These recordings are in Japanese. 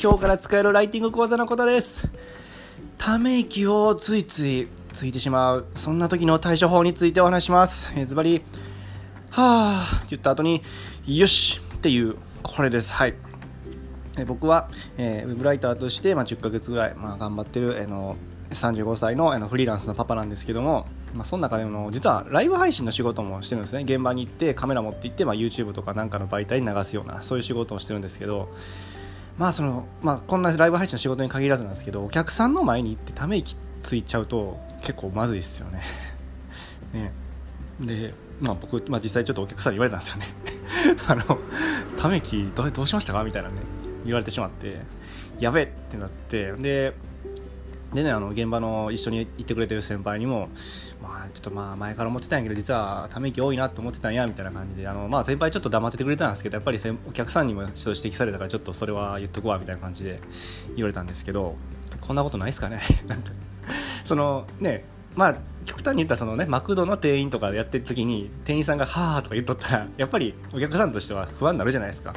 今日から使えるライティング講座のことです。ため息をついついついてしまう。そんな時の対処法についてお話します。えズバリはぁって言った後によしっていうこれです。はい。え僕は、えー、ウェブライターとして、まあ、10ヶ月ぐらい、まあ、頑張ってる、えー、の35歳のあのフリーランスのパパなんですけども、まあ、その中でも実はライブ配信の仕事もしてるんですね。現場に行ってカメラ持って行って、まあ、YouTube とかなんかの媒体に流すようなそういう仕事をしてるんですけどまあその、まあ、こんなライブ配信の仕事に限らずなんですけどお客さんの前に行ってため息ついちゃうと結構まずいですよね。ね。で、まあ、僕、まあ、実際ちょっとお客さんに言われたんですよね。あのため息どうしましたか？みたいなね言われてしまってやべえってなってででね、あの現場の一緒に行ってくれてる先輩にも、まあ、ちょっとまあ前から思ってたんやけど実はため息多いなと思ってたんやみたいな感じであの、まあ、先輩ちょっと黙っててくれたんですけどやっぱりお客さんにもちょっと指摘されたからちょっとそれは言っとくわみたいな感じで言われたんですけどこんなことないですかね？そのねまあ極端に言ったらそのねマクドの店員とかやってる時に店員さんが「はあ」とか言っとったらやっぱりお客さんとしては不安になるじゃないですか。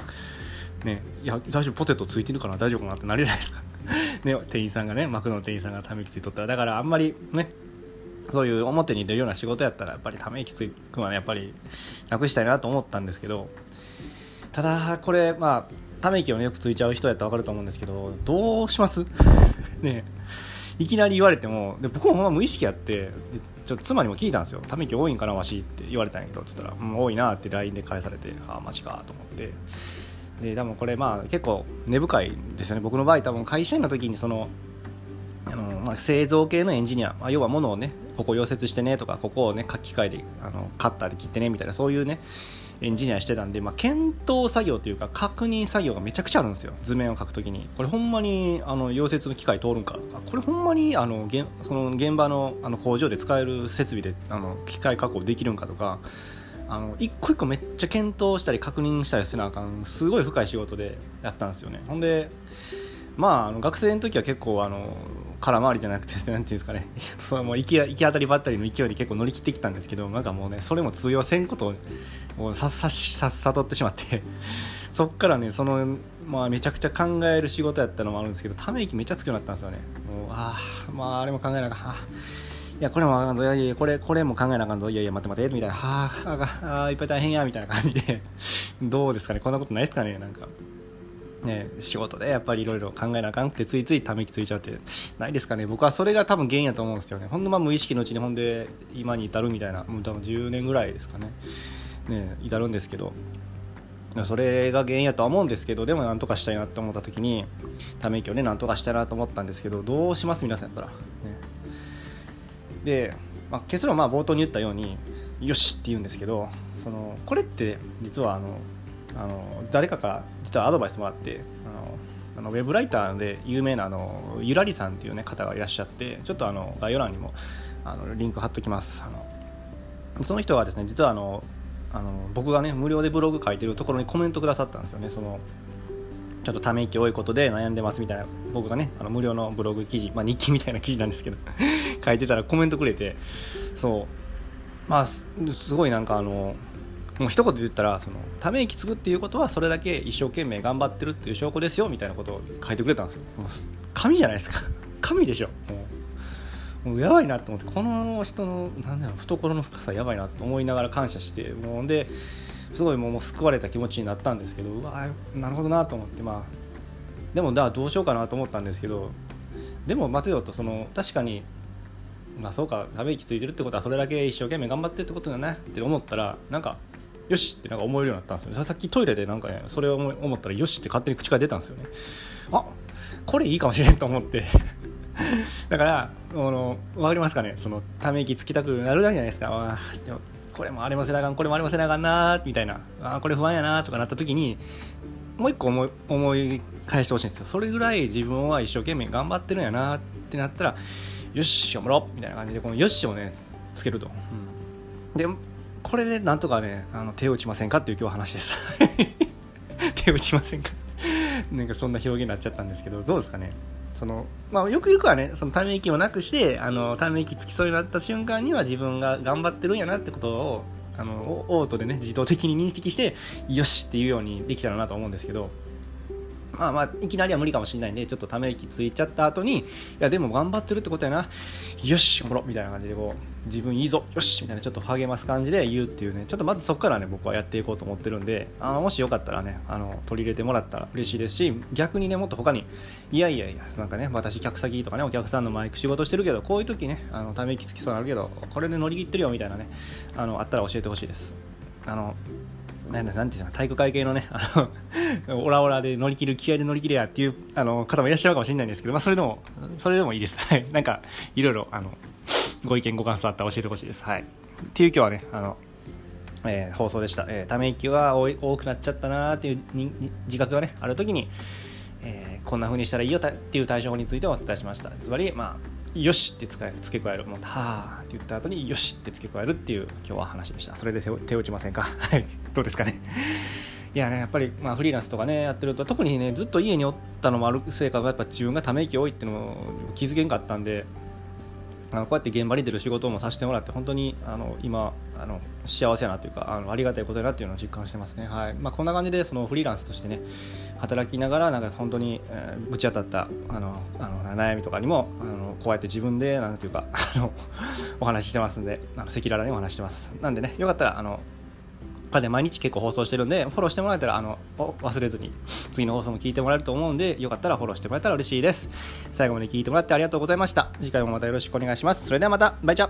ね、いや大丈夫ポテトついてるかな大丈夫かなってなるじゃないですか。ね、店員さんがねマクドの店員さんがため息ついとったらだからあんまりねそういう表に出るような仕事やったらやっぱりため息つくのは、ね、やっぱりなくしたいなと思ったんですけどただこれまあため息を、ね、よくついちゃう人やったら分かると思うんですけどどうします？ねいきなり言われてもで僕もほんま無意識やってちょっと妻にも聞いたんですよ「ため息多いんかなわし」って言われたんやけどっつったら「うん、多いな」って LINE で返されて「ああマジか」と思って。で多分これまあ結構根深いですよね。僕の場合多分会社員の時にそのあの、まあ、製造系のエンジニア、まあ、要は物をねここ溶接してねとかここをね機械であのカッターで切ってねみたいなそういうねエンジニアしてたんで、まあ、検討作業というか確認作業がめちゃくちゃあるんですよ。図面を書くときに。これほんまにあの溶接の機械通るんか。とかこれほんまにあのその現場のあの工場で使える設備であの機械加工できるんかとかあの一個一個めっちゃ検討したり確認したりせなあかんすごい深い仕事でやったんですよね。ほんでまああの学生の時は結構あの空回りじゃなくて 何ていうんですかね。そのも行き行き当たりばったりの勢いで結構乗り切ってきたんですけどなんかもうねそれも通用せんことをさっささ悟ってしまって。そっからねその、まあ、めちゃくちゃ考える仕事やったのもあるんですけどため息めっちゃつくようになったんですよね。もうああまああれも考えながらいや、これもあかんぞ、いやいや、これ、これも考えなあかんぞ、いやいや、待って待って、みたいな、はあ、ああいっぱい大変や、みたいな感じで、どうですかね、こんなことないですかね、なんか。ね、仕事でやっぱりいろいろ考えなあかんくてついついため息ついちゃうって。ないですかね。僕はそれが多分原因やと思うんですよね。ほんのま無意識のうちにほんで今に至るみたいな。もう多分10年ぐらいですかね。ね至るんですけど。それが原因やとは思うんですけどでもなんとかしたいなと思った時にため息をねなんとかしたいなと思ったんですけどどうします？皆さんやったら、で、まあ、結論はまあ冒頭に言ったようによしって言うんですけどそのこれって実はあのあの誰かから実はアドバイスもらってあのあのウェブライターで有名なあのゆらりさんっていう、ね、方がいらっしゃってちょっとあの概要欄にもあのリンク貼っときます。あのその人がですね実はあのあの僕がね無料でブログ書いてるところにコメントくださったんですよね。そのちょっとため息多いことで悩んでますみたいな僕がねあの無料のブログ記事、まあ、日記みたいな記事なんですけど 書いてたらコメントくれてそう。まあすごいなんかあのもう一言で言ったらそのため息つくっていうことはそれだけ一生懸命頑張ってるっていう証拠ですよみたいなことを書いてくれたんですよ。もう神じゃないですか。神でしょ。もうもうやばいなと思ってこの人のなんだろう懐の深さやばいなと思いながら感謝してもうですごいもう救われた気持ちになったんですけどうわなるほどなと思ってまあでもだどうしようかなと思ったんですけどでも待てよとその確かにまあそうかため息ついてるってことはそれだけ一生懸命頑張ってるってことだねって思ったらなんかよしってなんか思えるようになったんですよさっきトイレでなんかねそれを思ったらよしって勝手に口から出たんですよね。あこれいいかもしれんと思って。だからあの分かりますかね？そのため息つきたくなるだけじゃないですか、まあ、でもこれもありませなあかんこれもありませなあかんなみたいなあこれ不安やなとかなった時にもう一個思い思い返してほしいんですよ。それぐらい自分は一生懸命頑張ってるんやなってなったらよし頑張ろうみたいな感じでこのよしをねつけると、うん、でこれでなんとかねあの手を打ちませんかっていう今日話です。手を打ちませんか。なんかそんな表現になっちゃったんですけどどうですかね？その、まあ、よくよくはねそのため息をなくしてあのため息つきそうになった瞬間には自分が頑張ってるんやなってことをあのオートでね自動的に認識してよしっていうようにできたらなと思うんですけどまあまあ、いきなりは無理かもしれないんで、ちょっとため息ついちゃった後に、いや、でも頑張ってるってことやな、よし、おもろみたいな感じで、こう、自分いいぞ、よしみたいな、ちょっと励ます感じで言うっていうね、ちょっとまずそこからね、僕はやっていこうと思ってるんで、あのもしよかったらね、あの、取り入れてもらったら嬉しいですし、逆にね、もっと他に、いやいやいや、なんかね、私、客先とかね、お客さんのマイク仕事してるけど、こういう時ね、あの、ため息つきそうになるけど、これで乗り切ってるよみたいなね、あの、あったら教えてほしいです。あの、なんだ、なんていうの、体育会系のね、あの、オラオラで乗り切る、気合で乗り切れやっていう、あの、方もいらっしゃるかもしれないんですけど、まあ、それでも、それでもいいです。なんか、いろいろ、あの、ご意見、ご感想あったら教えてほしいです。はい。っていう今日はね、あの、えー、放送でした。えー、ため息が多くなっちゃったなーっていう自覚がね、あるときに、えー、こんな風にしたらいいよっていう対処法についてお伝えしました。つまり、まあ、よしって付け加える。もう、はーって言った後に、よしって付け加えるっていう今日は話でした。それで手手打ちませんか？はい。どうですかね？いやね、やっぱり、まあ、フリーランスとかね、やってると、特にね、ずっと家におったのもあるせいか、やっぱ自分がため息多いっていうのを気づけんかったんで、あのこうやって現場に出る仕事もさせてもらって本当にあの今あの幸せやなというかあのありがたいことだなというのを実感してますね、はい。まあ、こんな感じでそのフリーランスとしてね働きながらなんか本当に、えー、ぶち当たったあのあの悩みとかにもあのこうやって自分でなんていうかあのお話ししてますんで赤裸々にお話してます。なんでねよかったらあので毎日結構放送してるんで、フォローしてもらえたら、あの、忘れずに、次の放送も聞いてもらえると思うんで、よかったらフォローしてもらえたら嬉しいです。最後まで聞いてもらってありがとうございました。次回もまたよろしくお願いします。それではまた、バイチャ